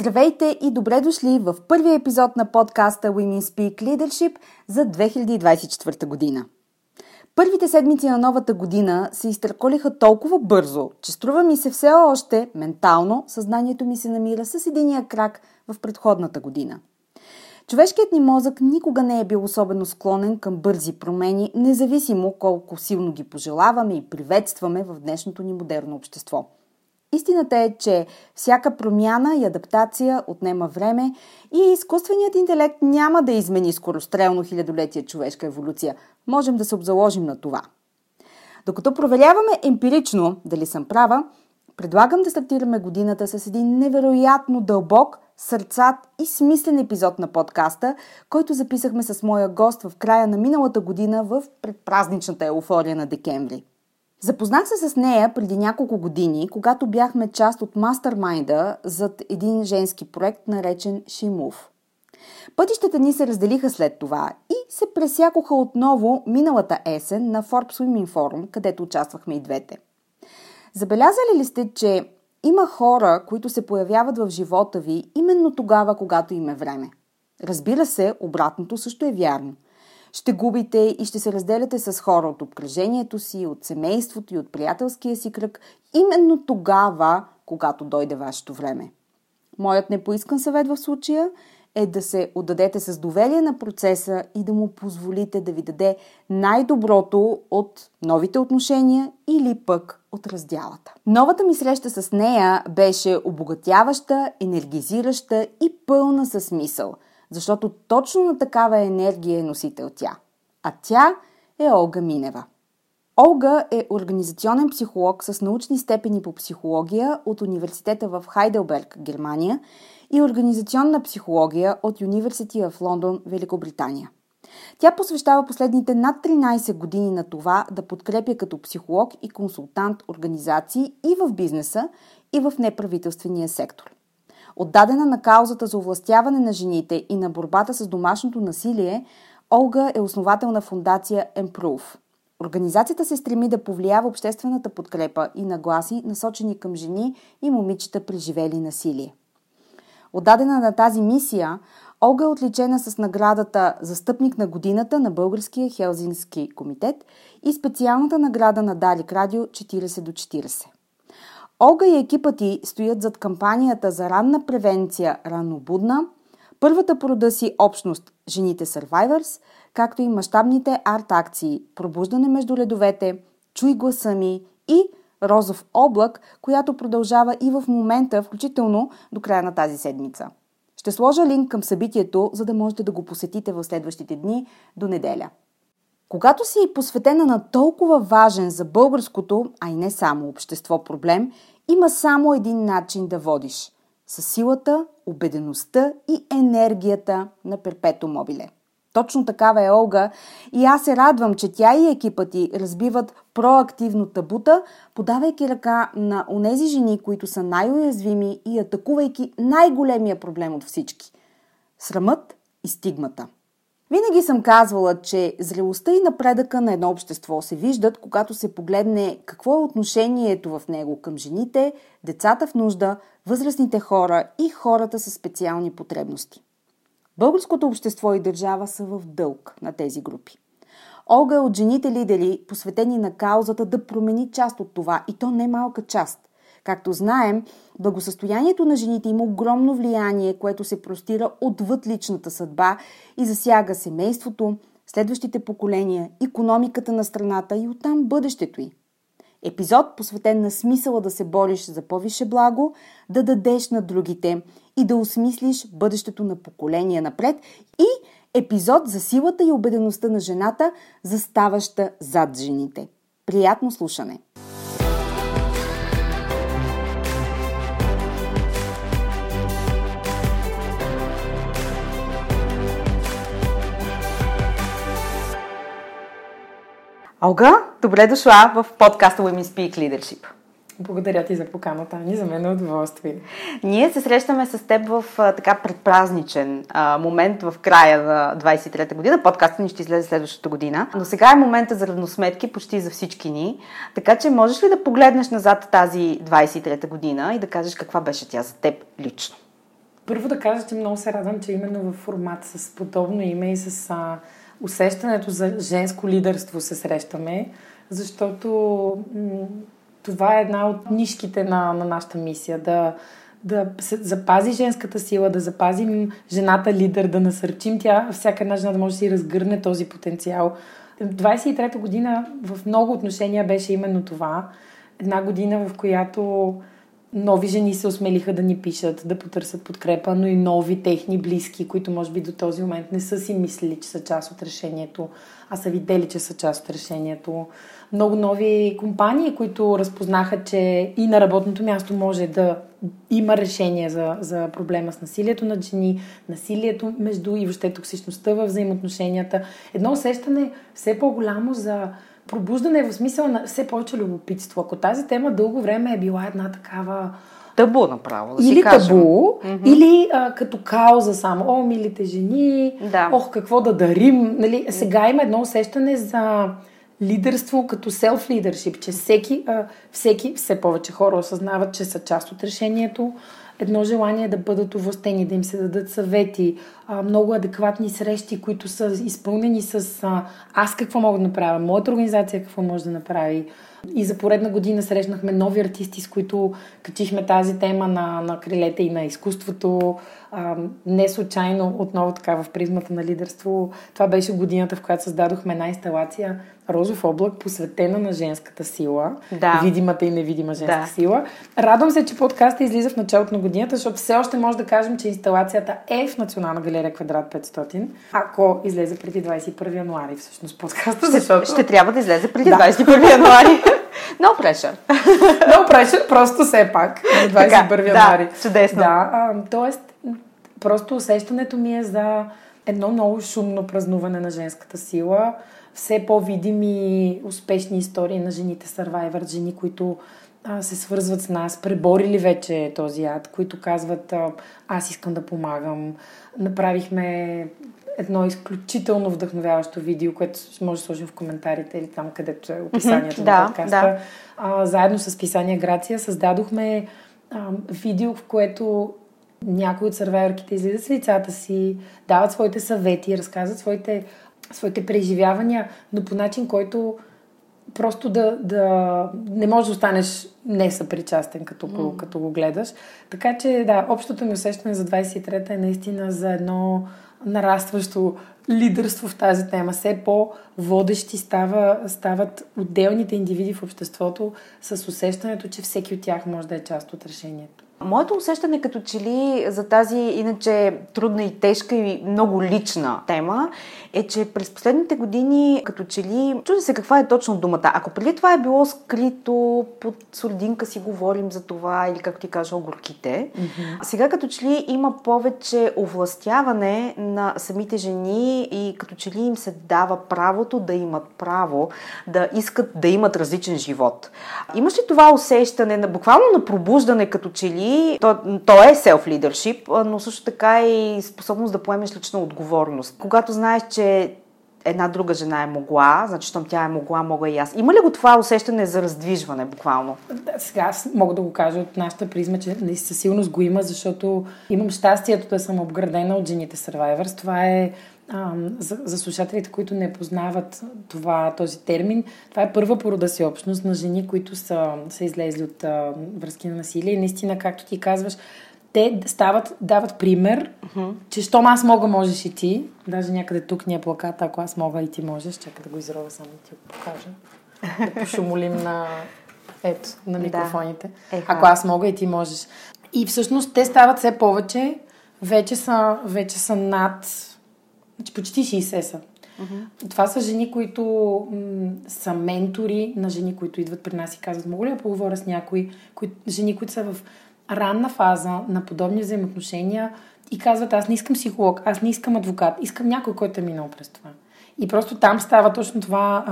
Здравейте и добре дошли в първия епизод на подкаста Women Speak Leadership за 2024 година. Първите седмици на новата година се изтърколиха толкова бързо, че струва ми се все още ментално съзнанието ми се намира с единия крак в предходната година. Човешкият ни мозък никога не е бил особено склонен към бързи промени, независимо колко силно ги пожелаваме и приветстваме в днешното ни модерно общество – Истината е, че всяка промяна и адаптация отнема време и изкуственият интелект няма да измени скорострелно хилядолетия човешка еволюция. Можем да се обзаложим на това. Докато проверяваме емпирично дали съм права, предлагам да стартираме годината с един невероятно дълбок, сърцат и смислен епизод на подкаста, който записахме с моя гост в края на миналата година в предпразничната еуфория на декември. Запознах се с нея преди няколко години, когато бяхме част от мастермайнда зад един женски проект, наречен Шимув. Пътищата ни се разделиха след това и се пресякоха отново миналата есен на Forbes Women Forum, където участвахме и двете. Забелязали ли сте, че има хора, които се появяват в живота ви именно тогава, когато им е време? Разбира се, обратното също е вярно – ще губите и ще се разделяте с хора от обкръжението си, от семейството и от приятелския си кръг, именно тогава, когато дойде вашето време. Моят непоискан съвет в случая е да се отдадете с доверие на процеса и да му позволите да ви даде най-доброто от новите отношения или пък от разделата. Новата ми среща с нея беше обогатяваща, енергизираща и пълна със смисъл – защото точно на такава енергия е носител тя. А тя е Олга Минева. Олга е организационен психолог с научни степени по психология от университета в Хайделберг, Германия и организационна психология от University в Лондон, Великобритания. Тя посвещава последните над 13 години на това да подкрепя като психолог и консултант организации и в бизнеса, и в неправителствения сектор. Отдадена на каузата за овластяване на жените и на борбата с домашното насилие, Олга е основател на фундация Improve. Организацията се стреми да повлиява обществената подкрепа и нагласи, насочени към жени и момичета, преживели насилие. Отдадена на тази мисия, Олга е отличена с наградата Застъпник на годината на Българския Хелзински комитет и специалната награда на Далик Радио 40 до 40. Олга и екипът ти стоят зад кампанията за ранна превенция Ранобудна, първата порода си общност Жените Survivors, както и мащабните арт-акции Пробуждане между ледовете, Чуй гласа ми и Розов облак, която продължава и в момента, включително до края на тази седмица. Ще сложа линк към събитието, за да можете да го посетите в следващите дни до неделя. Когато си посветена на толкова важен за българското, а и не само общество проблем, има само един начин да водиш – със силата, убедеността и енергията на перпето мобиле. Точно такава е Олга и аз се радвам, че тя и екипът ти разбиват проактивно табута, подавайки ръка на онези жени, които са най-уязвими и атакувайки най-големия проблем от всички – срамът и стигмата. Винаги съм казвала, че зрелостта и напредъка на едно общество се виждат, когато се погледне какво е отношението в него към жените, децата в нужда, възрастните хора и хората с специални потребности. Българското общество и държава са в дълг на тези групи. Олга е от жените лидери, посветени на каузата да промени част от това и то не малка част. Както знаем, благосъстоянието на жените има огромно влияние, което се простира отвъд личната съдба и засяга семейството, следващите поколения, економиката на страната и оттам бъдещето й. Епизод посветен на смисъла да се бориш за повише благо, да дадеш на другите и да осмислиш бъдещето на поколения напред и епизод за силата и убедеността на жената, заставаща зад жените. Приятно слушане! Олга, добре дошла в подкаста Women Speak Leadership. Благодаря ти за поканата, Ни за мен е удоволствие. Ние се срещаме с теб в а, така предпразничен а, момент в края на 23-та година. Подкастът ни ще излезе следващата година. Но сега е момента за равносметки почти за всички ни. Така че можеш ли да погледнеш назад тази 23-та година и да кажеш каква беше тя за теб лично? Първо да кажа, че много се радвам, че именно в формат с подобно име и с а, усещането за женско лидерство се срещаме, защото това е една от нишките на, на нашата мисия. Да, да запази женската сила, да запазим жената лидер, да насърчим тя, всяка една жена да може да си разгърне този потенциал. 23-та година в много отношения беше именно това. Една година, в която нови жени се осмелиха да ни пишат, да потърсят подкрепа, но и нови техни близки, които може би до този момент не са си мислили, че са част от решението, а са видели, че са част от решението. Много нови компании, които разпознаха, че и на работното място може да има решение за, за проблема с насилието над жени, насилието между и въобще токсичността в взаимоотношенията. Едно усещане все по-голямо за пробуждане в смисъл на все повече любопитство. Ако тази тема дълго време е била една такава табу направо, да или си кажем. табу, mm-hmm. или а, като кауза само. О, милите жени, да. ох, какво да дарим. Нали, сега има едно усещане за лидерство като self-leadership, че всеки, а, всеки, все повече хора осъзнават, че са част от решението, едно желание да бъдат овластени, да им се дадат съвети, а, много адекватни срещи, които са изпълнени с а, аз какво мога да направя, моята организация какво може да направи. И за поредна година срещнахме нови артисти, с които качихме тази тема на, на крилете и на изкуството. А, не случайно, отново така в призмата на лидерство, това беше годината, в която създадохме една инсталация Розов облак, посветена на женската сила, да. видимата и невидима женска да. сила. Радвам се, че подкаста излиза в началото на годината, защото все още може да кажем, че инсталацията е в Национална галерия Квадрат 500, ако излезе преди 21 януари, всъщност подкаста, ще, защото... Ще трябва да излезе преди да. 21 януари. No pressure. no pressure, просто все пак. На 21 така, януари. Да, чудесно. Да, а, тоест, просто усещането ми е за едно много шумно празнуване на женската сила, все по-видими успешни истории на жените Survivor, жени, които а, се свързват с нас, преборили вече този ад, които казват а, аз искам да помагам. Направихме едно изключително вдъхновяващо видео, което може да сложим в коментарите или там, където е описанието mm-hmm, на подкаста. Да. А, заедно с писания Грация създадохме а, видео, в което някои от сървайорките излизат с лицата си, дават своите съвети, разказват своите, своите преживявания, но по начин, който просто да, да не можеш да останеш не съпричастен, като, mm. като го гледаш. Така че, да, общото ми усещане за 23-та е наистина за едно нарастващо лидерство в тази тема. Все по-водещи става, стават отделните индивиди в обществото с усещането, че всеки от тях може да е част от решението. Моето усещане като че ли за тази иначе трудна и тежка и много лична тема е, че през последните години като че ли чуди се каква е точно думата. Ако преди това е било скрито, под сурдинка си говорим за това или както ти кажа, огорките, mm-hmm. сега като че ли има повече овластяване на самите жени и като че ли им се дава правото да имат право да искат да имат различен живот. Имаш ли това усещане, на, буквално на пробуждане като че ли си. То, то е self-leadership, но също така и способност да поемеш лична отговорност. Когато знаеш, че една друга жена е могла, значи, щом тя е могла, мога и аз. Има ли го това усещане за раздвижване, буквално? Да, сега аз мога да го кажа от нашата призма, че със сигурност го има, защото имам щастието да съм обградена от жените Survivors. Това е а, за, за слушателите, които не познават това, този термин, това е първа порода си общност на жени, които са, са излезли от а, връзки на насилие. И наистина, както ти казваш, те стават, дават пример, uh-huh. че щом аз мога, можеш и ти. Даже някъде тук ни е плаката, ако аз мога и ти можеш. Чакай да го изрова само ти го покажа. Да пошумолим на, ето, на микрофоните. Да. Ако аз мога и ти можеш. И всъщност те стават все повече. Вече са, вече са над... Значи почти 60 са. Uh-huh. Това са жени, които м- са ментори на жени, които идват при нас и казват, мога ли да поговоря с някои, кои, жени, които са в ранна фаза на подобни взаимоотношения и казват, аз не искам психолог, аз не искам адвокат, искам някой, който е минал през това. И просто там става точно това,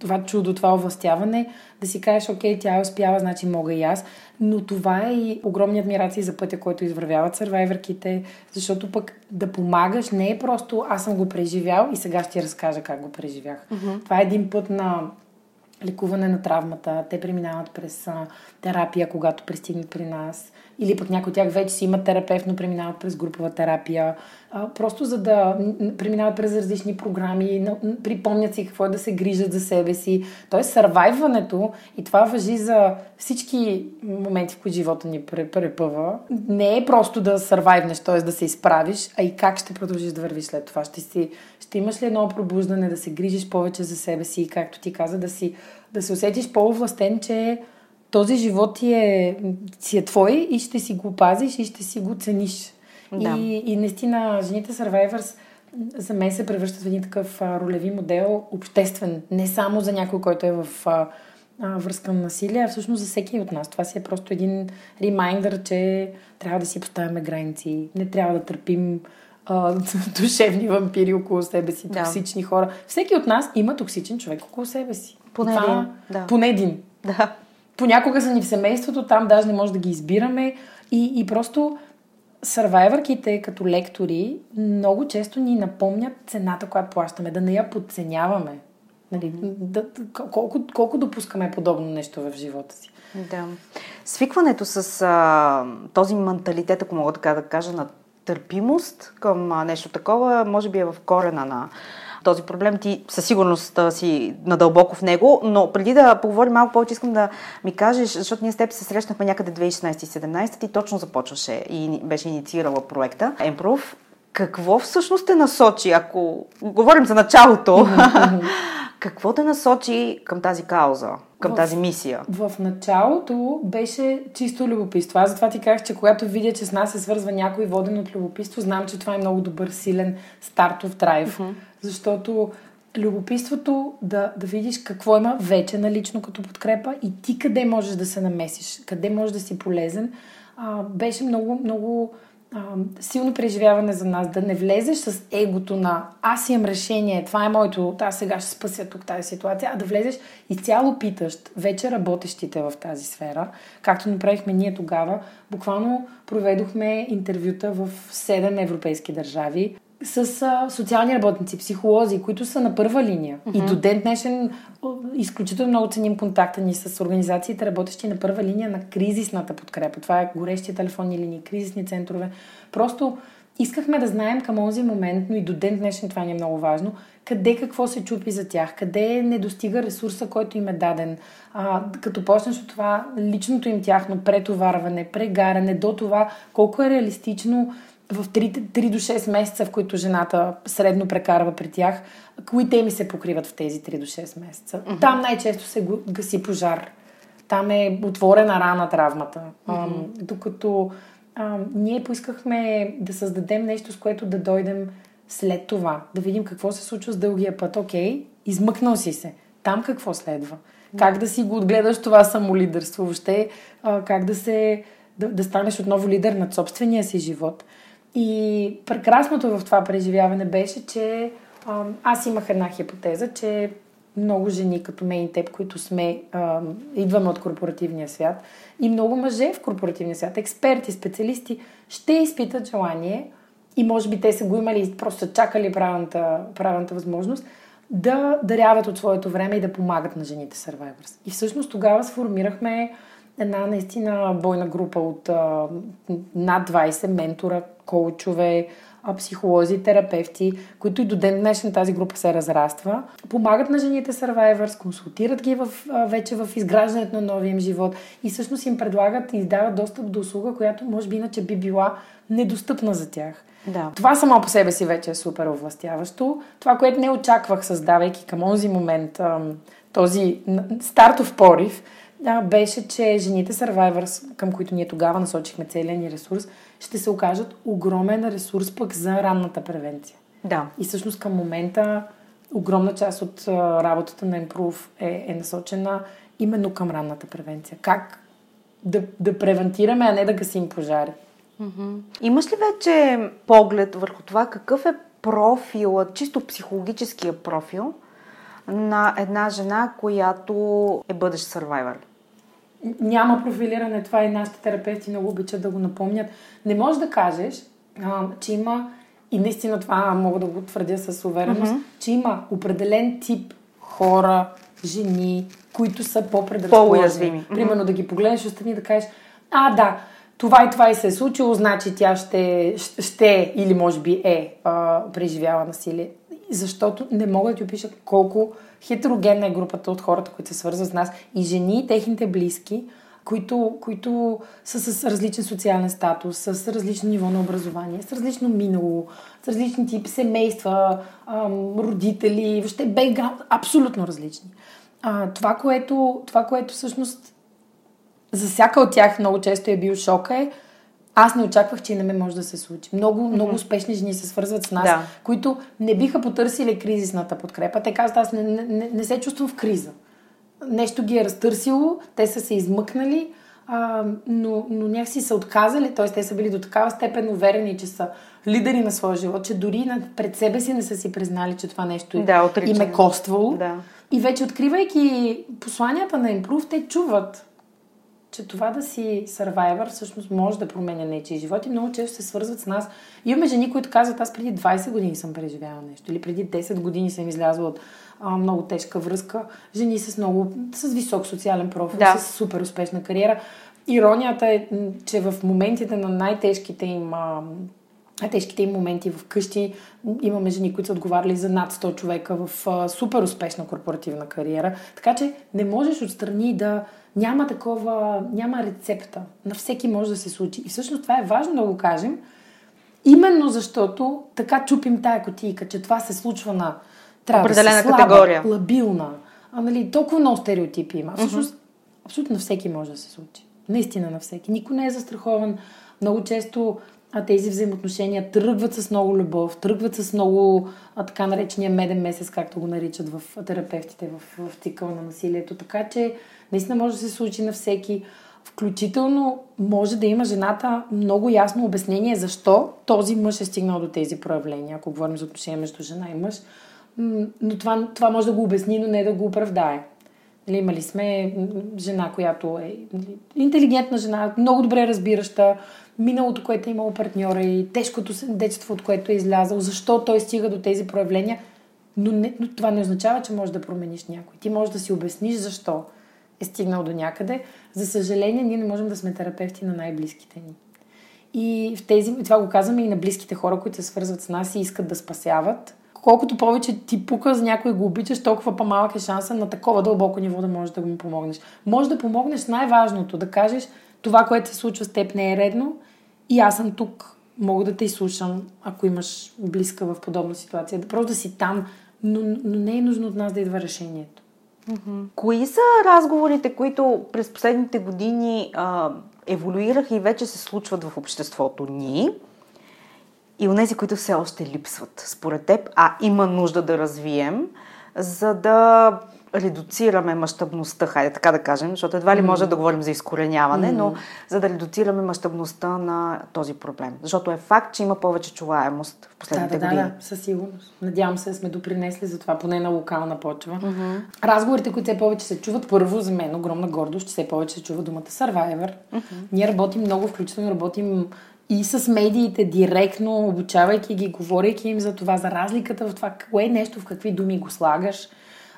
това чудо, това овластяване, да си кажеш, окей, тя е успяла, значи мога и аз. Но това е и огромни адмирации за пътя, който извървяват сървайверките, защото пък да помагаш не е просто аз съм го преживял и сега ще ти разкажа как го преживях. Mm-hmm. Това е един път на лекуване на травмата. Те преминават през а, терапия, когато пристигнат при нас. Или пък някои от тях вече си имат терапевт, но преминават през групова терапия. А, просто за да преминават през различни програми, припомнят си какво е да се грижат за себе си. Тоест, сървайването, и това въжи за всички моменти, в които живота ни препъва, не е просто да сървайвнеш, т.е. да се изправиш, а и как ще продължиш да вървиш след това. Ще, си, ще имаш ли едно пробуждане, да се грижиш повече за себе си, както ти каза, да, си, да се усетиш по-овластен, че този живот ти е, си е твой и ще си го пазиш и ще си го цениш. Да. И, и наистина, жените Survivors за мен се превръщат в един такъв а, ролеви модел, обществен, не само за някой, който е в а, а, връзка на насилие, а всъщност за всеки от нас. Това си е просто един ремайндър, че трябва да си поставяме граници, не трябва да търпим а, душевни вампири около себе си, токсични да. хора. Всеки от нас има токсичен човек около себе си. Поне един. Да. Поне един. Да. Понякога са ни в семейството, там даже не може да ги избираме и, и просто сървайвърките като лектори много често ни напомнят цената, която плащаме, да не я подценяваме. Нали, да, колко, колко допускаме подобно нещо в живота си. Да. Свикването с а, този менталитет, ако мога така да кажа, на търпимост към а, нещо такова, може би е в корена на този проблем. Ти със сигурност си надълбоко в него, но преди да поговорим малко повече, искам да ми кажеш, защото ние с теб се срещнахме някъде 2016-2017, ти точно започваше и беше инициирала проекта Improve. Какво всъщност те насочи, ако говорим за началото, какво те насочи към тази кауза, към в, тази мисия? В началото беше чисто любопитство. Аз затова ти казах, че когато видя, че с нас се свързва някой воден от любопитство, знам, че това е много добър, силен стартов драйв. Uh-huh. Защото любопитството да, да видиш какво има вече налично като подкрепа и ти къде можеш да се намесиш, къде можеш да си полезен, а, беше много, много а, силно преживяване за нас. Да не влезеш с егото на аз имам решение, това е моето, аз сега ще спася тук тази ситуация, а да влезеш изцяло питащ вече работещите в тази сфера, както направихме ние тогава. Буквално проведохме интервюта в 7 европейски държави с а, социални работници, психолози, които са на първа линия. Uh-huh. И до ден днешен изключително много ценим контакта ни с организациите, работещи на първа линия на кризисната подкрепа. Това е горещи телефонни линии, кризисни центрове. Просто искахме да знаем към този момент, но и до ден днешен това ни е много важно, къде какво се чупи за тях, къде не достига ресурса, който им е даден. А, като почнеш от това личното им тяхно претоварване, прегаране, до това колко е реалистично в 3, 3 до 6 месеца, в които жената средно прекарва при тях, кои теми се покриват в тези 3 до 6 месеца. Uh-huh. Там най-често се гаси пожар. Там е отворена рана травмата. Uh-huh. А, докато а, ние поискахме да създадем нещо, с което да дойдем след това, да видим какво се случва с дългия път. Окей, измъкнал си се. Там какво следва? Как да си го отгледаш това самолидерство? Въобще, а, как да се да, да станеш отново лидер над собствения си живот. И прекрасното в това преживяване беше, че аз имах една хипотеза, че много жени като мен и теб, които сме, идваме от корпоративния свят, и много мъже в корпоративния свят, експерти, специалисти, ще изпитат желание, и може би те са го имали и просто са чакали правилната, правилната възможност, да даряват от своето време и да помагат на жените Survivors. И всъщност тогава сформирахме една наистина бойна група от а, над 20 ментора, коучове, психолози, терапевти, които и до ден днешен тази група се разраства. Помагат на жените Survivors, консултират ги в, вече в изграждането на новия им живот и всъщност им предлагат и издават достъп до услуга, която може би иначе би била недостъпна за тях. Да. Това само по себе си вече е супер овластяващо. Това, което не очаквах, създавайки към онзи момент този стартов порив, беше, че жените Survivors, към които ние тогава насочихме целият ни ресурс, ще се окажат огромен ресурс пък за ранната превенция. Да. И всъщност към момента огромна част от работата на Improve е, е насочена именно към ранната превенция. Как да, да превентираме, а не да гасим пожари. Mm-hmm. Имаш ли вече поглед върху това какъв е профилът, чисто психологическия профил на една жена, която е бъдещ сървайвър? Няма профилиране, това и нашите терапевти много обичат да го напомнят. Не можеш да кажеш, а, че има, и наистина това мога да го твърдя с увереност, mm-hmm. че има определен тип хора, жени, които са по-предразположени. Примерно да ги погледнеш отстрани да кажеш, а да, това и това и се е случило, значи тя ще, ще или може би е а, преживяла насилие. Защото не мога да ти опиша колко хетерогенна е групата от хората, които се свързват с нас и жени, и техните близки, които, които са с различен социален статус, с различно ниво на образование, с различно минало, с различни типи семейства, родители, въобще бейграунд, абсолютно различни. А, това, което, това, което всъщност за всяка от тях много често е бил шока е, аз не очаквах, че и на мен може да се случи. Много, mm-hmm. много успешни жени се свързват с нас, да. които не биха потърсили кризисната подкрепа. Те казват, аз не, не, не се чувствам в криза. Нещо ги е разтърсило, те са се измъкнали, а, но, но някакси са отказали, т.е. те са били до такава степен уверени, че са лидери на своя живот, че дори пред себе си не са си признали, че това нещо да, им е коствало. Да. И вече откривайки посланията на Improve, те чуват че това да си сървайвър всъщност може да променя нечи живот и много често се свързват с нас. Имаме жени, които казват, аз преди 20 години съм преживяла нещо или преди 10 години съм излязла от а, много тежка връзка. Жени с много, с висок социален профил, да. с супер успешна кариера. Иронията е, че в моментите на най-тежките им а, тежките им моменти в къщи. Имаме жени, които са отговаряли за над 100 човека в а, супер успешна корпоративна кариера. Така че не можеш отстрани да няма такова, няма рецепта. На всеки може да се случи. И всъщност това е важно да го кажем, именно защото така чупим тая котийка, че това се случва на трябва да си слаба, категория. лабилна. А, нали, толкова много стереотипи има. Всъщност, абсолютно на всеки може да се случи. Наистина на всеки. Никой не е застрахован. Много често а тези взаимоотношения тръгват с много любов, тръгват с много а, така наречения меден месец, както го наричат в терапевтите в, в цикъл на насилието. Така че наистина може да се случи на всеки. Включително може да има жената много ясно обяснение защо този мъж е стигнал до тези проявления, ако говорим за отношения между жена и мъж. Но това, това може да го обясни, но не да го оправдае. Нали, имали сме жена, която е нали, интелигентна жена, много добре разбираща, миналото, което е имало партньора и тежкото детство, от което е излязъл, защо той стига до тези проявления. Но, не, но това не означава, че можеш да промениш някой. Ти можеш да си обясниш защо е стигнал до някъде. За съжаление, ние не можем да сме терапевти на най-близките ни. И в тези, това го казваме и на близките хора, които се свързват с нас и искат да спасяват. Колкото повече ти пука за някой го обичаш, толкова по-малък е шанса на такова дълбоко ниво да можеш да му помогнеш. Може да помогнеш най-важното, да кажеш това, което се случва с теб не е редно и аз съм тук. Мога да те изслушам, ако имаш близка в подобна ситуация. Да просто да си там, но, но не е нужно от нас да идва решението. Кои са разговорите, които през последните години а, еволюираха и вече се случват в обществото ни и нези, които все още липсват според теб, а има нужда да развием, за да редуцираме мащабността, хайде така да кажем, защото едва ли може да говорим за изкореняване, но за да редуцираме мащабността на този проблем. Защото е факт, че има повече чуваемост в последните да, да, години. Да, със сигурност. Надявам се да сме допринесли за това, поне на локална почва. Mm-hmm. Разговорите, които все повече се чуват, първо за мен огромна гордост, че все повече се чува думата Survivor. Mm-hmm. Ние работим много, включително работим и с медиите директно, обучавайки ги, говорейки им за това, за разликата в това, кое е нещо, в какви думи го слагаш,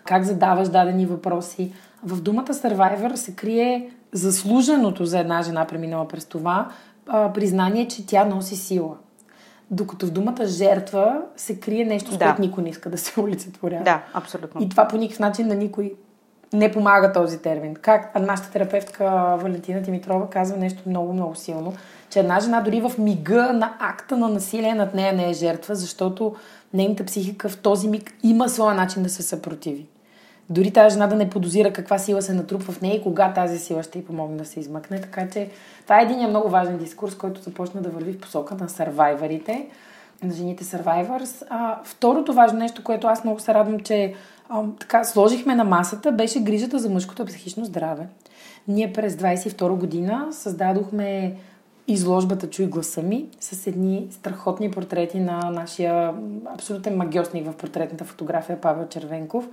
как задаваш дадени въпроси. В думата Survivor се крие заслуженото за една жена, преминала през това, признание, че тя носи сила. Докато в думата жертва се крие нещо, с да. което никой не иска да се олицетворява. Да, абсолютно. И това по никакъв начин на никой не помага този термин. Как нашата терапевтка Валентина Димитрова казва нещо много, много силно че една жена дори в мига на акта на насилие над нея не е жертва, защото нейната психика в този миг има своя начин да се съпротиви. Дори тази жена да не подозира каква сила се натрупва в нея и кога тази сила ще й помогне да се измъкне. Така че това е един много важен дискурс, който започна да върви в посока на сървайварите, на жените. А, второто важно нещо, което аз много се радвам, че а, така сложихме на масата, беше грижата за мъжкото психично здраве. Ние през 22 година създадохме изложбата Чуй гласа ми с едни страхотни портрети на нашия абсолютен магиосник в портретната фотография Павел Червенков.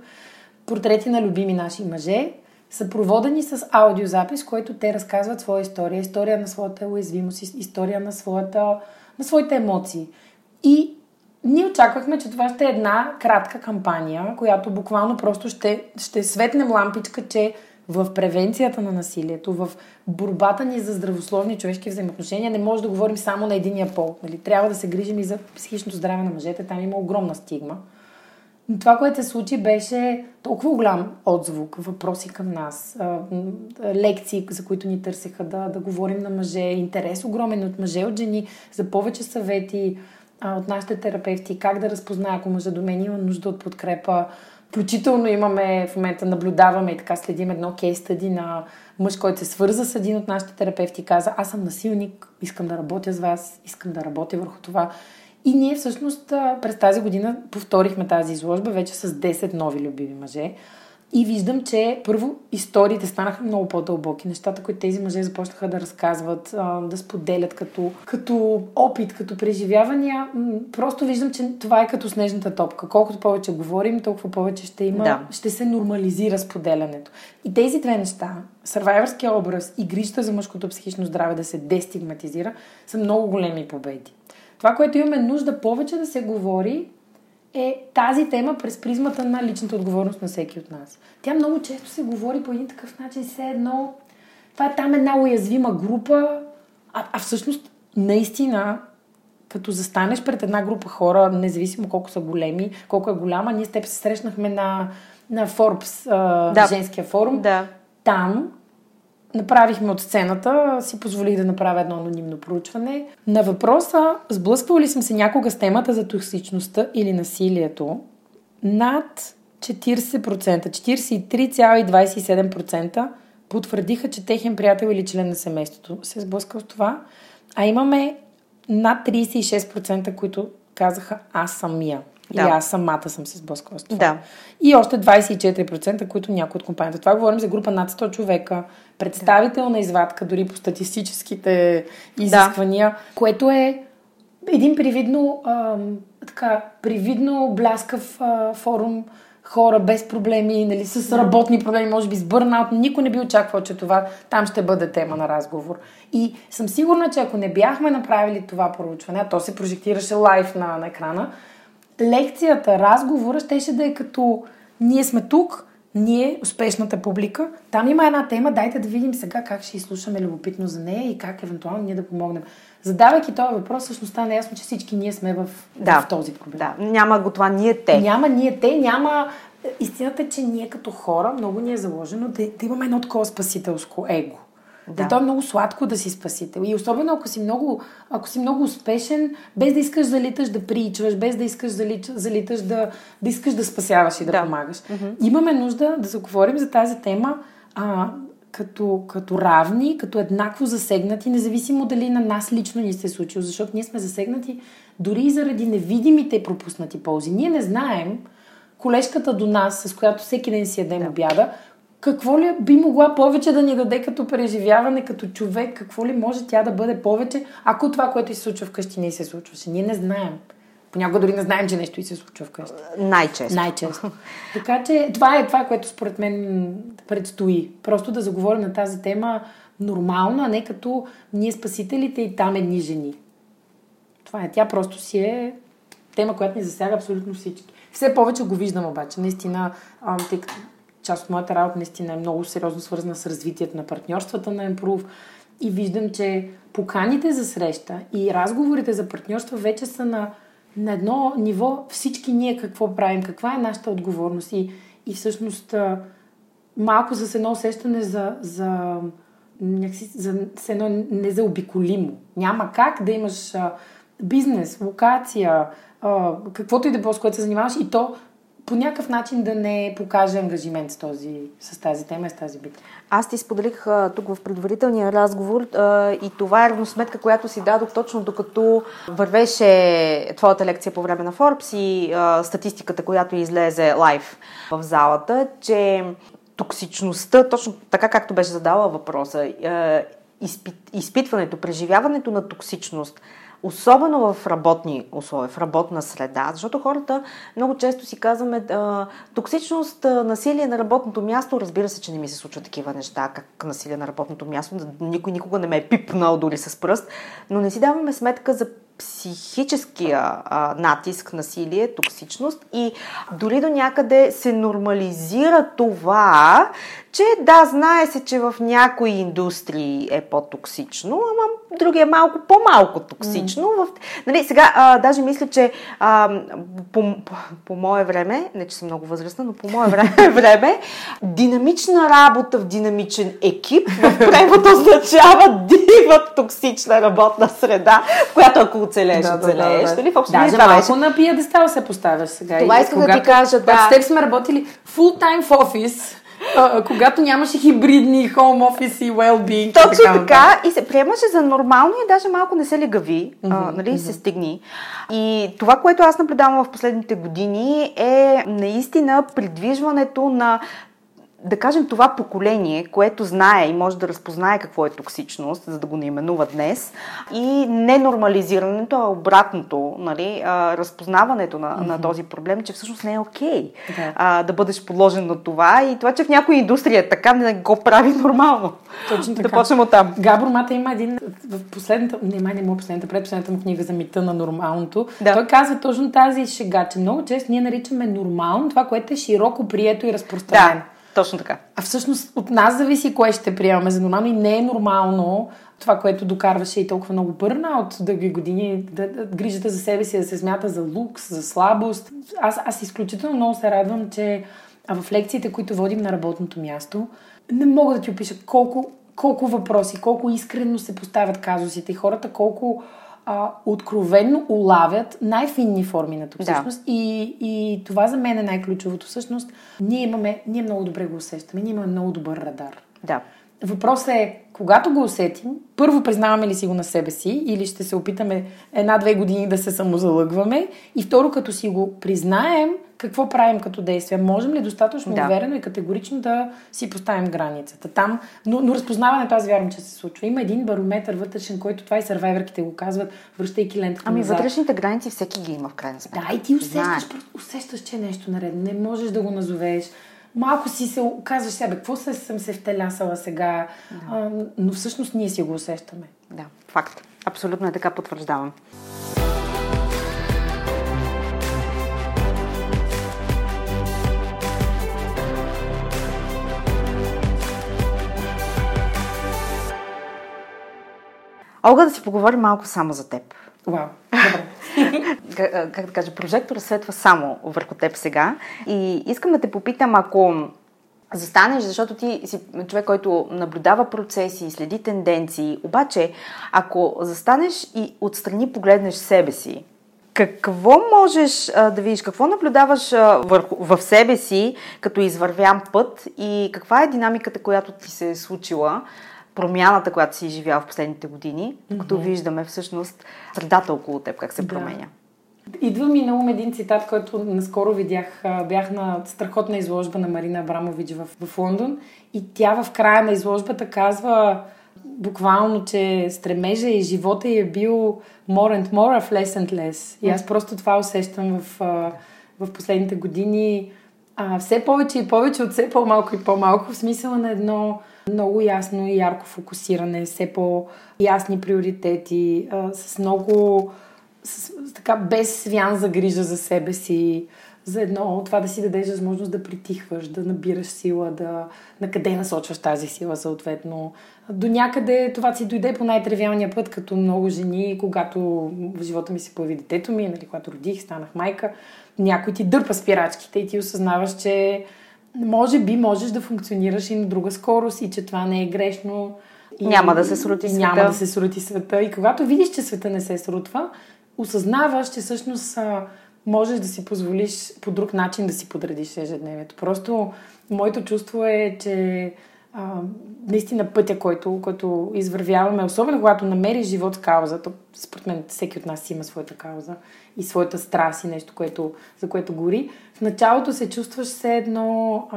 Портрети на любими наши мъже, съпроводени с аудиозапис, който те разказват своя история, история на своята уязвимост, история на, своята, на своите емоции. И ние очаквахме, че това ще е една кратка кампания, която буквално просто ще, ще светнем лампичка, че в превенцията на насилието, в борбата ни за здравословни човешки взаимоотношения не може да говорим само на единия пол. Нали? Трябва да се грижим и за психичното здраве на мъжете. Там има огромна стигма. Но това, което се случи, беше толкова голям отзвук, въпроси към нас, лекции, за които ни търсеха да, да говорим на мъже, интерес огромен от мъже, от жени, за повече съвети от нашите терапевти, как да разпозная, ако мъжа до мен има нужда от подкрепа, Включително имаме, в момента наблюдаваме и така следим едно кейс стади на мъж, който се свърза с един от нашите терапевти и каза, аз съм насилник, искам да работя с вас, искам да работя върху това. И ние всъщност през тази година повторихме тази изложба вече с 10 нови любими мъже. И виждам, че първо историите станаха много по-дълбоки. Нещата, които тези мъже започнаха да разказват, да споделят като, като опит, като преживявания. Просто виждам, че това е като снежната топка. Колкото повече говорим, толкова повече ще има, да. ще се нормализира споделянето. И тези две неща, сървайвърския образ и грижата за мъжкото психично здраве да се дестигматизира, са много големи победи. Това, което имаме нужда повече да се говори, е тази тема през призмата на личната отговорност на всеки от нас. Тя много често се говори по един такъв начин, все едно това е там една уязвима група, а, а всъщност наистина като застанеш пред една група хора, независимо колко са големи, колко е голяма, ние с теб се срещнахме на, на Forbes, да. женския форум. Да. Там Направихме от сцената, си позволих да направя едно анонимно проучване. На въпроса, сблъсквал ли съм се някога с темата за токсичността или насилието, над 40%, 43,27% потвърдиха, че техен приятел или член на семейството се е сблъскал с това, а имаме над 36%, които казаха аз самия. Да. И аз самата съм се сблъскала с това. Да. И още 24%, които някои от компанията. Това говорим за група над 100 човека, представителна извадка дори по статистическите изисквания, да. което е един привидно, а, така, привидно бляскав а, форум, хора без проблеми, нали, с работни проблеми, може би с бърнаут. Никой не би очаквал, че това там ще бъде тема на разговор. И съм сигурна, че ако не бяхме направили това проучване, а то се прожектираше лайв на, на екрана, лекцията, разговора щеше да е като ние сме тук, ние, успешната публика, там има една тема, дайте да видим сега как ще изслушаме любопитно за нея и как евентуално ние да помогнем. Задавайки този въпрос, всъщност стана ясно, че всички ние сме в, да, в този проблем. Да, няма го това ние те. Няма ние те, няма... Истината е, че ние като хора, много ни е заложено да, да имаме едно такова спасителско его. Да. И то е много сладко да си спасител. И особено ако си много, ако си много успешен, без да искаш залиташ да причваш, без да искаш залиташ да, да искаш да спасяваш и да, да. помагаш. Mm-hmm. Имаме нужда да заговорим за тази тема а, като, като равни, като еднакво засегнати, независимо дали на нас лично ни се е случило, защото ние сме засегнати дори и заради невидимите пропуснати ползи. Ние не знаем колежката до нас, с която всеки ден си ядем да. обяда, какво ли би могла повече да ни даде като преживяване, като човек? Какво ли може тя да бъде повече, ако това, което се случва вкъщи, не се случваше? Ние не знаем. Понякога дори не знаем, че нещо и се случва вкъщи. Най-често. Най-често. така че това е това, което според мен предстои. Просто да заговорим на тази тема нормално, а не като ние спасителите и там едни жени. Това е. Тя просто си е тема, която ни засяга абсолютно всички. Все повече го виждам обаче. Наистина, тъй като част от моята работа наистина е много сериозно свързана с развитието на партньорствата на Improve и виждам, че поканите за среща и разговорите за партньорства вече са на, на едно ниво. Всички ние какво правим, каква е нашата отговорност? И, и всъщност малко с едно усещане за, за, за, за едно незаобиколимо. Няма как да имаш бизнес, локация, каквото и да било, с което се занимаваш. И то по някакъв начин да не покаже ангажимент с, този, с тази тема и с тази битка. Аз ти споделих а, тук в предварителния разговор а, и това е равносметка, която си дадох точно докато вървеше твоята лекция по време на Forbes и а, статистиката, която излезе лайв в залата, че токсичността, точно така както беше задала въпроса, изпит, изпитването, преживяването на токсичност – особено в работни условия, в работна среда, защото хората много често си казваме токсичност, насилие на работното място, разбира се, че не ми се случват такива неща, как насилие на работното място, никой никога не ме е пипнал дори с пръст, но не си даваме сметка за психическия а, натиск, насилие, токсичност и дори до някъде се нормализира това, че да, знае се, че в някои индустрии е по-токсично, ама други е малко по-малко токсично. Mm. В, нали, сега, а, даже мисля, че а, по, по, по мое време, не че съм много възрастна, но по мое време, време динамична работа в динамичен екип в превод означава дива токсична работна среда, в която ако оцелееш, да, оцелееш. Да, да, да. Нали? Даже малко беше... на пиедестал се поставяш сега. Това искам да ти кажа, да. С теб сме работили full time в офис а, когато нямаше хибридни home office и well-being. Точно така, така и се приемаше за нормално и даже малко не се ли гави, mm-hmm, а, нали, mm-hmm. се стигни. И това, което аз наблюдавам в последните години е наистина придвижването на да кажем, това поколение, което знае и може да разпознае какво е токсичност, за да го наименува днес, и ненормализирането, а обратното, нали, а, разпознаването на, mm-hmm. на този проблем, че всъщност не е окей okay, да. А, да бъдеш подложен на това и това, че в някоя индустрия е така не го прави нормално. Точно така. Да почнем от там. Габор Мата има един в последната, не, май не му последната, предпоследната му книга за мита на нормалното. Да. Той казва точно тази шега, че много често ние наричаме нормално това, което е широко прието и разпространено. Да. Точно така. А всъщност от нас зависи кое ще приемаме за нормално и не е нормално това, което докарваше и толкова много бърна от дълги години, да, да, грижата за себе си да се смята за лукс, за слабост. Аз, аз изключително много се радвам, че в лекциите, които водим на работното място, не мога да ти опиша колко, колко въпроси, колко искрено се поставят казусите и хората колко а, откровенно улавят най-финни форми на токсичност. Да. И, и това за мен е най-ключовото. Всъщност, ние имаме, ние много добре го усещаме, ние имаме много добър радар. Да. Въпросът е, когато го усетим, първо признаваме ли си го на себе си или ще се опитаме една-две години да се самозалъгваме и второ, като си го признаем, какво правим като действие? Можем ли достатъчно да. уверено и категорично да си поставим границата там? Но, но разпознаването, аз вярвам, че се случва. Има един барометр вътрешен, който това и сървайверките го казват, връщайки лентата Ами назад. вътрешните граници всеки ги има в крайна сметка. Да, и ти усещаш, усещаш, че е нещо наред. Не можеш да го назовеш малко си се казваш себе, какво се, съм се втелясала сега, да. а, но всъщност ние си го усещаме. Да, факт. Абсолютно е така потвърждавам. Олга, да си поговорим малко само за теб. Вау, добре. Как да кажа, прожектора светва само върху теб сега. И искам да те попитам, ако застанеш, защото ти си човек, който наблюдава процеси, следи тенденции, обаче ако застанеш и отстрани погледнеш себе си, какво можеш а, да видиш, какво наблюдаваш а, върху, в себе си като извървян път и каква е динамиката, която ти се е случила, промяната, която си изживял в последните години, mm-hmm. като виждаме всъщност средата около теб, как се да. променя? Идва ми на ум един цитат, който наскоро видях. Бях на страхотна изложба на Марина Абрамович в, в Лондон и тя в края на изложбата казва буквално, че стремежа и живота й е бил more and more, of less and less. И аз просто това усещам в, в последните години. А, все повече и повече от все по-малко и по-малко в смисъла на едно много ясно и ярко фокусиране, все по-ясни приоритети, с много с, така без свян за грижа за себе си, за едно, това да си дадеш възможност да притихваш, да набираш сила, да на къде насочваш тази сила съответно. До някъде това си дойде по най-тривиалния път, като много жени, когато в живота ми се появи детето ми, нали, когато родих, станах майка, някой ти дърпа спирачките и ти осъзнаваш, че може би можеш да функционираш и на друга скорост и че това не е грешно. И, няма да се срути света. Няма да се срути света. И когато видиш, че света не се срутва, осъзнаваш, че всъщност можеш да си позволиш по друг начин да си подредиш ежедневието. Просто моето чувство е, че а, наистина пътя, който, който извървяваме, особено когато намериш живот с кауза, то според мен всеки от нас има своята кауза и своята страст и нещо, което, за което гори, в началото се чувстваш все едно а,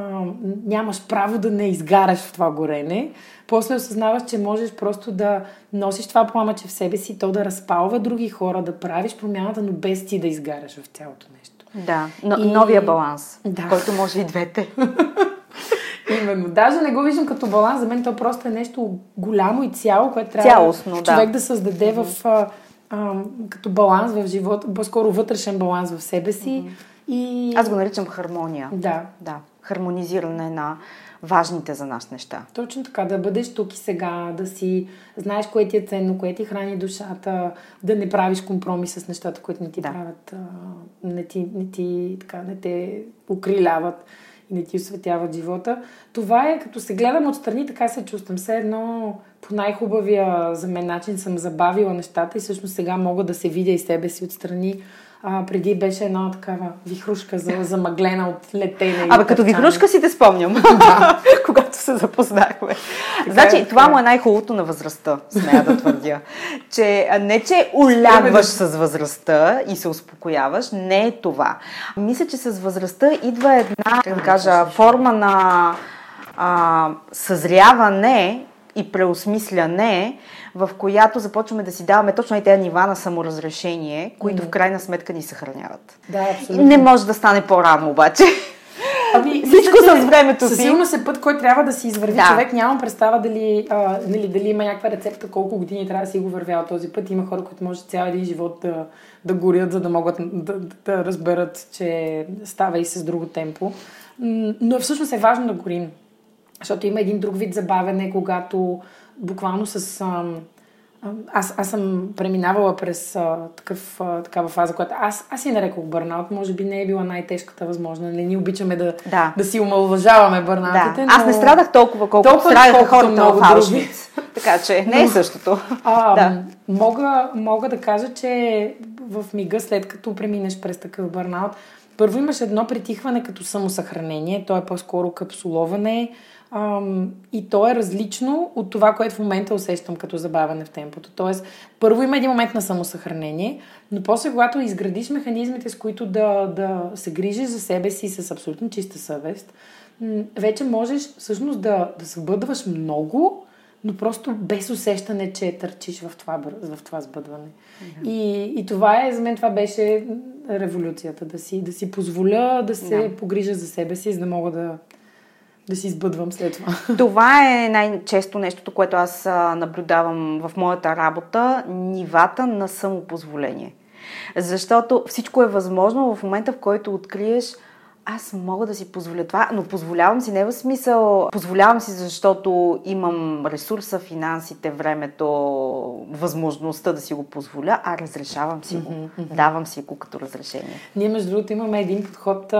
нямаш право да не изгараш в това горене. После осъзнаваш, че можеш просто да носиш това пламъче в себе си, то да разпалва други хора, да правиш промяната, но без ти да изгаряш в цялото нещо. Да, но, и... новия баланс, да. който може и двете. Именно. Даже не го виждам като баланс. За мен то просто е нещо голямо и цяло, което трябва Цялостно, човек да, да създаде mm-hmm. в, а, като баланс в живота, по-скоро вътрешен баланс в себе си. Mm-hmm. И... Аз го наричам хармония. Да. Да. Хармонизиране на важните за нас неща. Точно така, да бъдеш тук и сега, да си знаеш кое ти е ценно, кое ти храни душата, да не правиш компромис с нещата, които не ти да. правят, не ти, не ти така, не те укриляват и не ти осветяват живота. Това е, като се гледам отстрани, така се чувствам. Все едно по най-хубавия за мен начин съм забавила нещата и всъщност сега мога да се видя и себе си отстрани а, преди беше една такава вихрушка за, замъглена от летене. Абе, като вихрушка си те спомням, да. когато се запознахме. Така, значи, е, това му е най-хубавото на възрастта, смея да твърдя. че не, че улягваш с възрастта и се успокояваш, не е това. Мисля, че с възрастта идва една, как да кажа, форма на а, съзряване и преосмисляне, в която започваме да си даваме точно и тези нива на саморазрешение, които mm. в крайна сметка ни съхраняват. Да, абсолютно. Не може да стане по-рано обаче. Ами, Всичко с времето си. Сигурно се път, който трябва да си извърви да. човек. Нямам представа дали, а, нали, дали има някаква рецепта, колко години трябва да си го вървял този път. Има хора, които може цял един живот да, да горят, за да могат да, да, да разберат, че става и с друго темпо. Но всъщност е важно да горим. Защото има един друг вид забавене, когато буквално с... А, аз, аз съм преминавала през а, такъв, а, такава фаза, която аз, аз си нарекох бърнаут. Може би не е била най-тежката възможна. Нали? Ние обичаме да, да. да си омалважаваме бърнаутите. Да. Но... Аз не страдах толкова, колкото толкова, страдаха хората много Аушвиц. така че не е същото. А, да. мога, мога да кажа, че в мига, след като преминеш през такъв бърнаут, първо имаш едно притихване като самосъхранение. То е по-скоро капсуловане Ам, и то е различно от това, което в момента усещам като забавяне в темпото. Тоест, първо има един момент на самосъхранение, но после, когато изградиш механизмите, с които да, да се грижиш за себе си с абсолютно чиста съвест, вече можеш всъщност да, да се бъдваш много, но просто без усещане, че търчиш в това, в това сбъдване. Mm-hmm. И, и това е, за мен това беше революцията, да си, да си позволя да се yeah. погрижа за себе си, за да мога да, да си избъдвам след това. Това е най-често нещото, което аз наблюдавам в моята работа нивата на самопозволение. Защото всичко е възможно в момента, в който откриеш аз мога да си позволя това, но позволявам си не в смисъл, позволявам си, защото имам ресурса, финансите, времето, възможността да си го позволя, а разрешавам си го. Mm-hmm. Давам си го като разрешение. Ние, между другото, имаме един подход,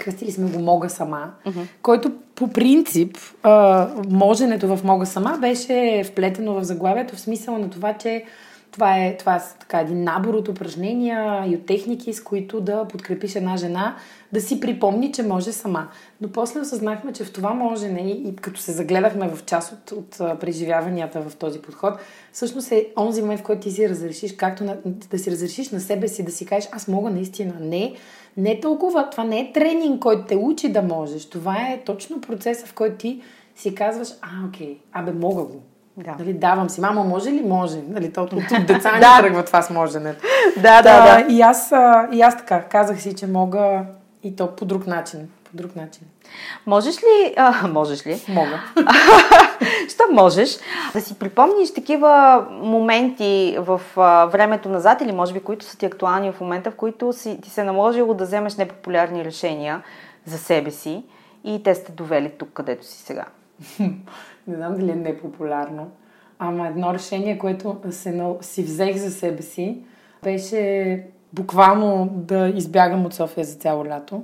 кръстили сме го Мога сама, mm-hmm. който по принцип а, моженето в Мога сама беше вплетено в заглавието в смисъл на това, че Това е, това е така един набор от упражнения и от техники, с които да подкрепиш една жена, да си припомни, че може сама. Но после осъзнахме, че в това може не, и като се загледахме в част от, от преживяванията в този подход, всъщност е онзи момент, в който ти си разрешиш, както на, да си разрешиш на себе си, да си кажеш, аз мога наистина. Не, не толкова, това не е тренинг, който те учи да можеш. Това е точно процеса, в който ти си казваш, а, окей, абе, мога го. Да. Нали, давам си. Мамо, може ли? Може. Нали, то, от, от деца не тръгва това с моженето. Да, да, да. И аз, и аз така казах си, че мога и то по друг начин. По друг начин. Можеш ли, а, можеш ли? Мога. Що можеш да си припомниш такива моменти в а, времето назад или може би които са ти актуални в момента, в които си, ти се наложило да вземеш непопулярни решения за себе си и те сте довели тук, където си сега? не знам дали е непопулярно, ама едно решение, което се, си взех за себе си, беше буквално да избягам от София за цяло лято.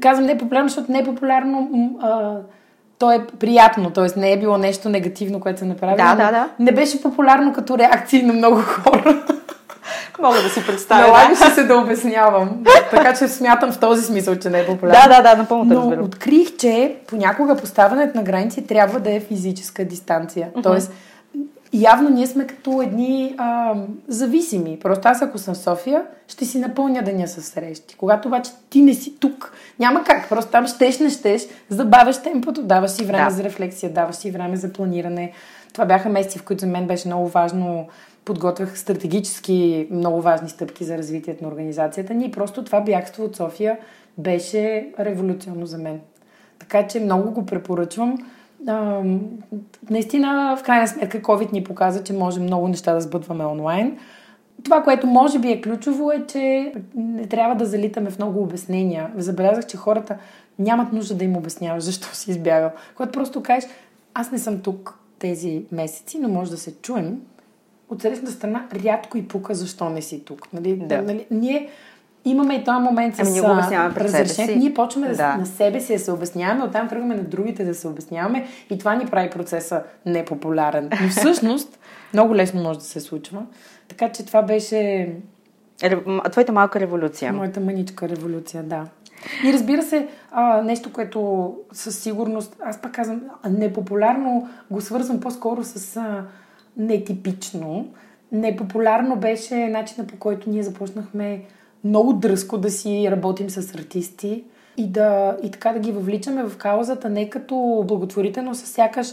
Казвам непопулярно, защото непопулярно а, то е приятно, т.е. не е било нещо негативно, което се направи. Да, да, да. Не беше популярно като реакции на много хора. Мога да си представя. Налагаше се да обяснявам. така че смятам в този смисъл, че не е популярно. Да, да, да, напълно Но разбирам. открих, че понякога поставянето на граници трябва да е физическа дистанция. Uh-huh. Тоест, явно ние сме като едни а, зависими. Просто аз ако съм в София, ще си напълня деня с срещи. Когато обаче ти не си тук, няма как. Просто там щеш, не щеш, забавяш темпото, даваш си време да. за рефлексия, даваш си време за планиране. Това бяха месеци, в които за мен беше много важно подготвях стратегически много важни стъпки за развитието на организацията ни. Просто това бягство от София беше революционно за мен. Така че много го препоръчвам. А, наистина, в крайна сметка, COVID ни показа, че може много неща да сбъдваме онлайн. Това, което може би е ключово е, че не трябва да залитаме в много обяснения. Забелязах, че хората нямат нужда да им обясняваш защо си избягал. Когато просто кажеш, аз не съм тук тези месеци, но може да се чуем от срещната страна рядко и пука защо не си тук. Нали? Да. Нали? Ние имаме и този момент с ами, ние обясняваме разрешение. Ние почваме да. Да, на себе си да се обясняваме, оттам тръгваме на другите да се обясняваме и това ни прави процеса непопулярен. Но всъщност много лесно може да се случва. Така че това беше... Твоята малка революция. Моята мъничка революция, да. И разбира се, а, нещо, което със сигурност, аз пак казвам, непопулярно го свързвам по-скоро с а, нетипично. Непопулярно беше начина по който ние започнахме много дръско да си работим с артисти и, да, и така да ги въвличаме в каузата, не като благотворително, с сякаш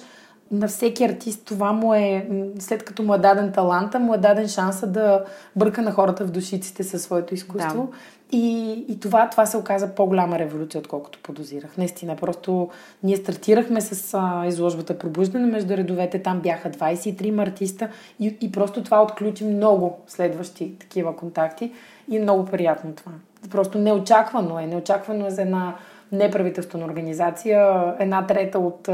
на всеки артист това му е, след като му е даден таланта, му е даден шанса да бърка на хората в душиците със своето изкуство. Да. И, и това, това се оказа по-голяма революция, отколкото подозирах. Наистина, просто ние стартирахме с а, изложбата Пробуждане между редовете. Там бяха 23 артиста и, и просто това отключи много следващи такива контакти. И е много приятно това. Просто неочаквано е. Неочаквано е за една неправителствена организация. Една трета от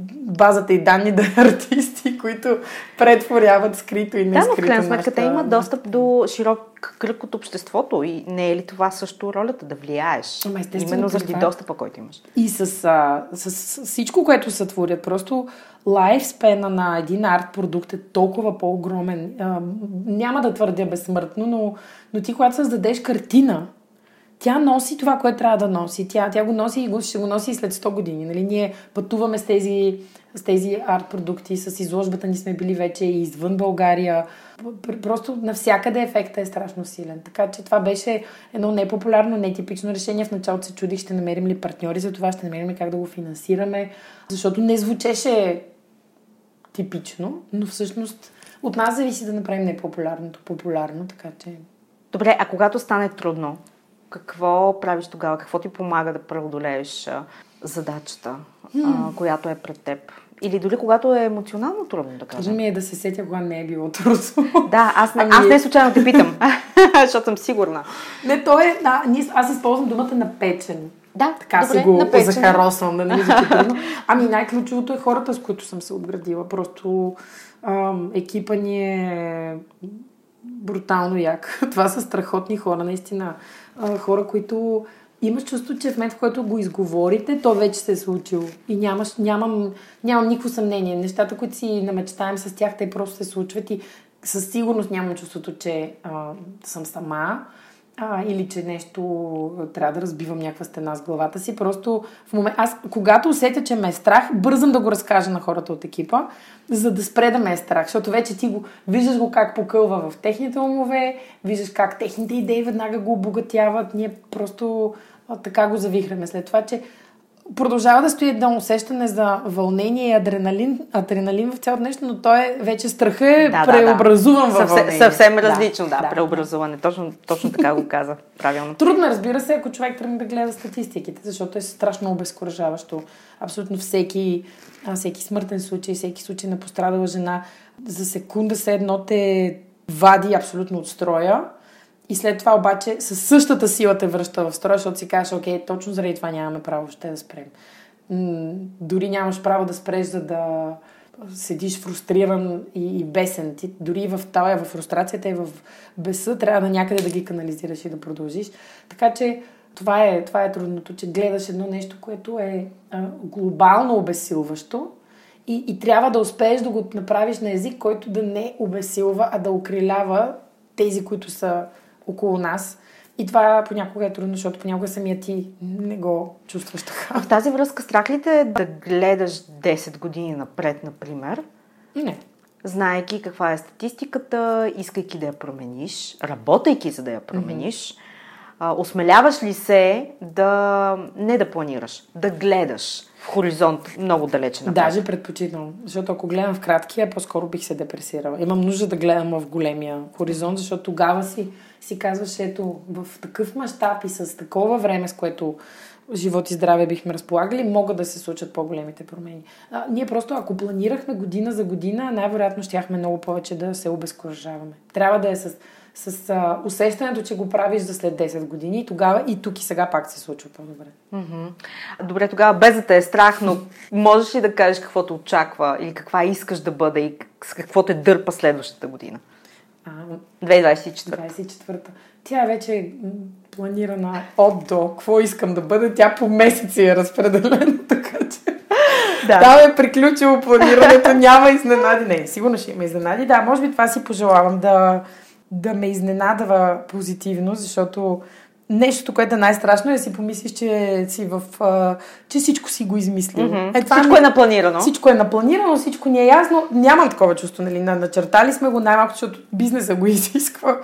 базата и данни да артисти, които претворяват скрито и не Да, но в крайна сметка те имат достъп до широк кръг от обществото и не е ли това също ролята да влияеш? Ама Именно заради това... достъпа, който имаш. И с, а, с, с всичко, което сътворят, просто лайфспена на един арт продукт е толкова по-огромен. А, няма да твърдя безсмъртно, но, но ти когато създадеш картина, тя носи това, което трябва да носи. Тя, тя го носи и го, ще го носи и след 100 години. Нали? Ние пътуваме с тези, с тези арт продукти, с изложбата ни сме били вече и извън България. Просто навсякъде ефектът е страшно силен. Така че това беше едно непопулярно, нетипично решение. В началото се чудих, ще намерим ли партньори за това, ще намерим ли как да го финансираме, защото не звучеше типично, но всъщност от нас зависи да направим непопулярното популярно, така че... Добре, а когато стане трудно, какво правиш тогава? Какво ти помага да преодолееш задачата, mm. а, която е пред теб? Или дори когато е емоционално трудно, да кажем. Ми е да се сетя, кога не е било трудно. Да, аз не, ами... аз не случайно те питам, защото съм сигурна. Не, то е, да, аз използвам думата на печен. Да, така добре, си го захаросвам, да не трудно. Ами най-ключовото е хората, с които съм се отградила. Просто ам, екипа ни е брутално як. Това са страхотни хора, наистина а, хора, които имаш чувство, че в момент, в който го изговорите, то вече се е случило. И нямаш, нямам, нямам никакво съмнение. Нещата, които си намечтаем с тях, те просто се случват и със сигурност нямам чувството, че а, съм сама а, или че нещо трябва да разбивам някаква стена с главата си. Просто в момент, аз когато усетя, че ме е страх, бързам да го разкажа на хората от екипа, за да спре да ме е страх, защото вече ти го виждаш го как покълва в техните умове, виждаш как техните идеи веднага го обогатяват. Ние просто а, така го завихраме след това, че продължава да стои едно усещане за вълнение и адреналин, адреналин в цялото нещо, но той е вече страха е да, преобразуван да, да. в вълнение. Съвсем различно, да, да, да преобразуване. Точно, точно така го каза. Правилно. Трудно, разбира се, ако човек тръгне да гледа статистиките, защото е страшно обезкуражаващо. Абсолютно всеки, всеки смъртен случай, всеки случай на пострадала жена, за секунда се едно те вади абсолютно от строя и след това обаче със същата сила те връща в строя, защото си кажеш, окей, точно заради това нямаме право ще да спрем. Дори нямаш право да спреш, за да седиш фрустриран и, и бесен. Ти дори в тая, в фрустрацията и в беса трябва да някъде да ги канализираш и да продължиш. Така че това е, това е трудното, че гледаш едно нещо, което е а, глобално обесилващо и, и трябва да успееш да го направиш на език, който да не обесилва, а да укрилява тези, които са около нас. И това понякога е трудно, защото понякога самия ти не го чувстваш така. В тази връзка страх ли те да гледаш 10 години напред, например? Не. Знаеки каква е статистиката, искайки да я промениш, работейки за да я промениш, mm-hmm. а, осмеляваш ли се да не да планираш, да гледаш в хоризонт много далече напред? Даже предпочитам, защото ако гледам в краткия, по-скоро бих се депресирала. Имам нужда да гледам в големия хоризонт, защото тогава си си казваш, ето, в такъв мащаб и с такова време, с което живот и здраве бихме разполагали, могат да се случат по-големите промени. А, ние просто, ако планирахме година за година, най-вероятно щяхме много повече да се обезкуражаваме. Трябва да е с, с а, усещането, че го правиш за след 10 години и тогава и тук и сега пак се случва по-добре. Добре, тогава без да те е страх, но можеш ли да кажеш какво те очаква или каква искаш да бъде и с какво те дърпа следващата година? 2024. 24 Тя е вече планирана от до. Какво искам да бъда? Тя по месеци е разпределена, така че... Да. Там е приключило планирането, няма изненади. Не, сигурно ще има изненади. Да, може би това си пожелавам да, да ме изненадава позитивно, защото Нещото, което е най-страшно е да си помислиш, че си в... А, че всичко си го измислил. Mm-hmm. Е, това всичко не, е напланирано. Всичко е напланирано, всичко ни е ясно. Нямам такова чувство, нали? Начертали сме го най-малко, защото бизнеса го изисква,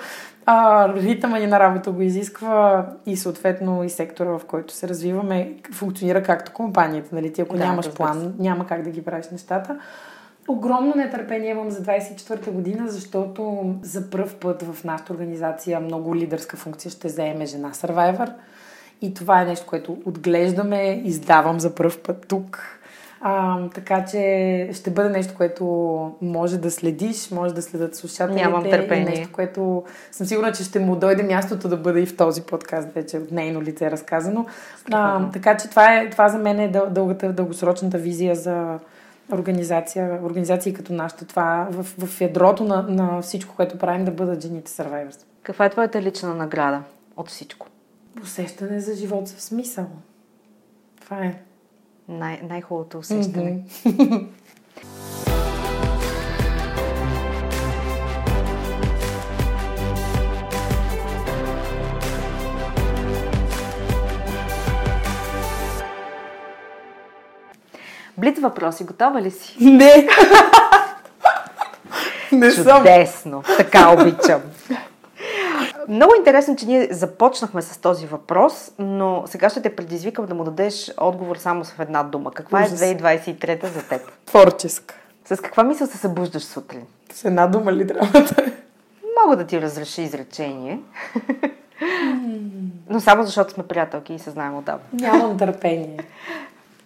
а, ритъма ни на работа го изисква и съответно и сектора, в който се развиваме, функционира както компанията. Нали? Ти ако да, нямаш план, няма как да ги правиш нещата. Огромно нетърпение имам за 24-та година, защото за първ път в нашата организация много лидерска функция ще заеме жена Survivor. И това е нещо, което отглеждаме, издавам за първ път тук. А, така че ще бъде нещо, което може да следиш, може да следят слушателите. Нямам търпение. И нещо, което съм сигурна, че ще му дойде мястото да бъде и в този подкаст, вече от нейно лице е разказано. А, така че това, е, това за мен е дългата, дългосрочната визия за, организация, организации като нашата. Това в, в ядрото на, на всичко, което правим, да бъдат жените Survivors. Каква е твоята лична награда от всичко? Усещане за живот в смисъл. Това е. Най- най-хубавото усещане. Mm-hmm. Блиц въпроси, готова ли си? Не! Не съм. Чудесно, така обичам. Много интересно, че ние започнахме с този въпрос, но сега ще те предизвикам да му дадеш отговор само с една дума. Каква е 2023 за теб? Творческа. С каква мисъл се събуждаш сутрин? С една дума ли трябва да е? Мога да ти разреши изречение. но само защото сме приятелки и се знаем отдавна. Нямам търпение.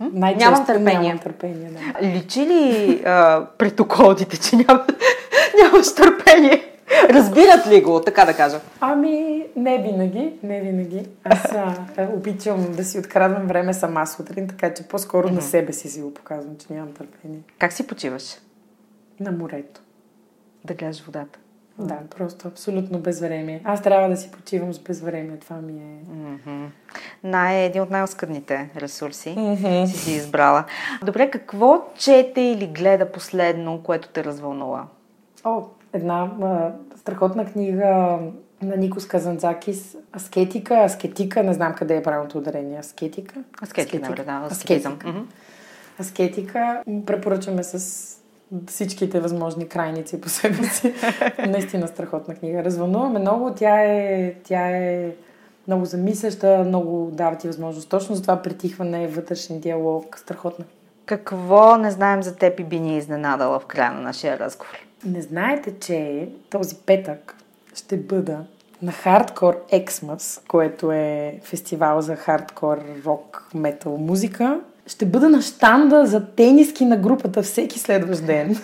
Нямам търпение. Нямам търпение да. Личи ли а, пред околдите, че ням, нямаш търпение? Разбират ли го, така да кажа? Ами, не винаги, не винаги. Аз а, обичам да си открадвам време сама сутрин, така че по-скоро mm-hmm. на себе си си го показвам, че нямам търпение. Как си почиваш? На морето. Да гледаш водата. Да, просто абсолютно безвремие. Аз трябва да си почивам с безвремие. Това ми е... Mm-hmm. Най- един от най-оскъдните ресурси mm-hmm. си си избрала. Добре, какво чете или гледа последно, което те развълнува? О, една а, страхотна книга на Никос Казанзакис Аскетика, аскетика, не знам къде е правилното ударение. Аскетика? Аскетика, аскетика. да, аскетика. аскетика. Препоръчваме с всичките възможни крайници по себе си. Наистина страхотна книга. Развълнуваме много. Тя е, тя е много замисляща, много дава ти възможност. Точно за това притихване, вътрешен диалог, страхотна. Какво не знаем за теб и би ни изненадала в края на нашия разговор? Не знаете, че този петък ще бъда на Hardcore Xmas, което е фестивал за хардкор, рок, метал музика. Ще бъда на штанда за тениски на групата всеки следващ ден,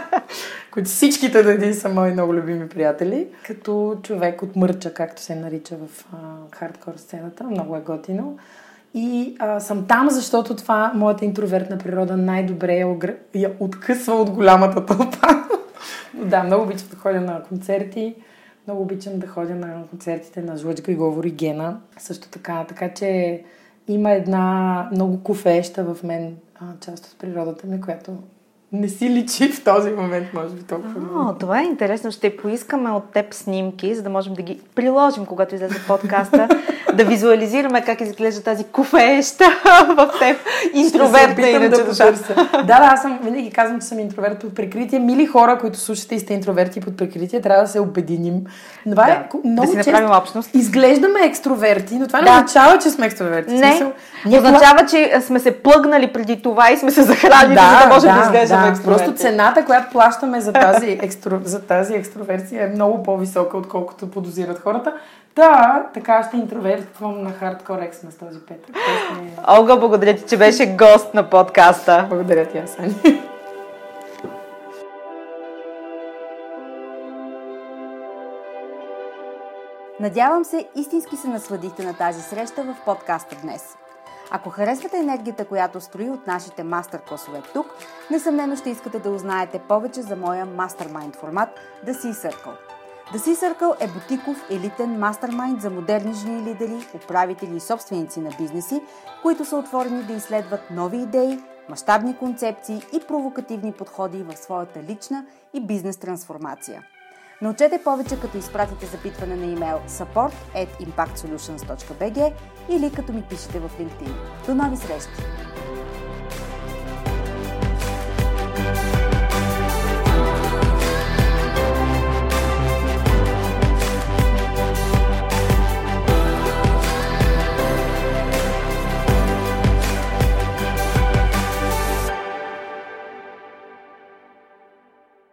които всичките деди са мои много любими приятели, като човек от мърча, както се нарича в а, хардкор сцената. Много е готино. И а, съм там, защото това моята интровертна природа най-добре я, огр... я откъсва от голямата тълпа. да, много обичам да ходя на концерти. Много обичам да ходя на концертите на Жлъчка и Говори Гена. Също така. Така че има една много кофеща в мен а, част от природата ми, която не си личи в този момент, може би толкова. О, това е интересно. Ще поискаме от теб снимки, за да можем да ги приложим, когато излезе подкаста, да визуализираме как изглежда тази куфееща в теб. Интровертна иначе да душа. Да, да, аз съм, винаги казвам, че съм интроверт под прикритие. Мили хора, които слушате и сте интроверти под прикритие, трябва да се обединим. Това да, е много да си направим общност. Изглеждаме екстроверти, но това да. не означава, че сме екстроверти. Не, смисъл, означава, че сме се плъгнали преди това и сме се захранили, да, за да можем да, да изглеждаме да, Просто цената, която плащаме за тази, екстро, за тази екстроверсия е много по-висока, отколкото подозират хората. Да, така ще интровертвам на хардкор екс на този петък. Е... Олга, благодаря ти, че беше гост на подкаста. Благодаря ти, Асани. Надявам се, истински се насладихте на тази среща в подкаста днес. Ако харесвате енергията, която строи от нашите мастер-класове тук, несъмнено ще искате да узнаете повече за моя мастермайнд формат The Sea Circle. The Sea Circle е бутиков елитен мастермайнд за модерни жени лидери, управители и собственици на бизнеси, които са отворени да изследват нови идеи, мащабни концепции и провокативни подходи в своята лична и бизнес трансформация. Научете повече, като изпратите запитване на имейл support at impactsolutions.bg или като ми пишете в LinkedIn. До нови срещи!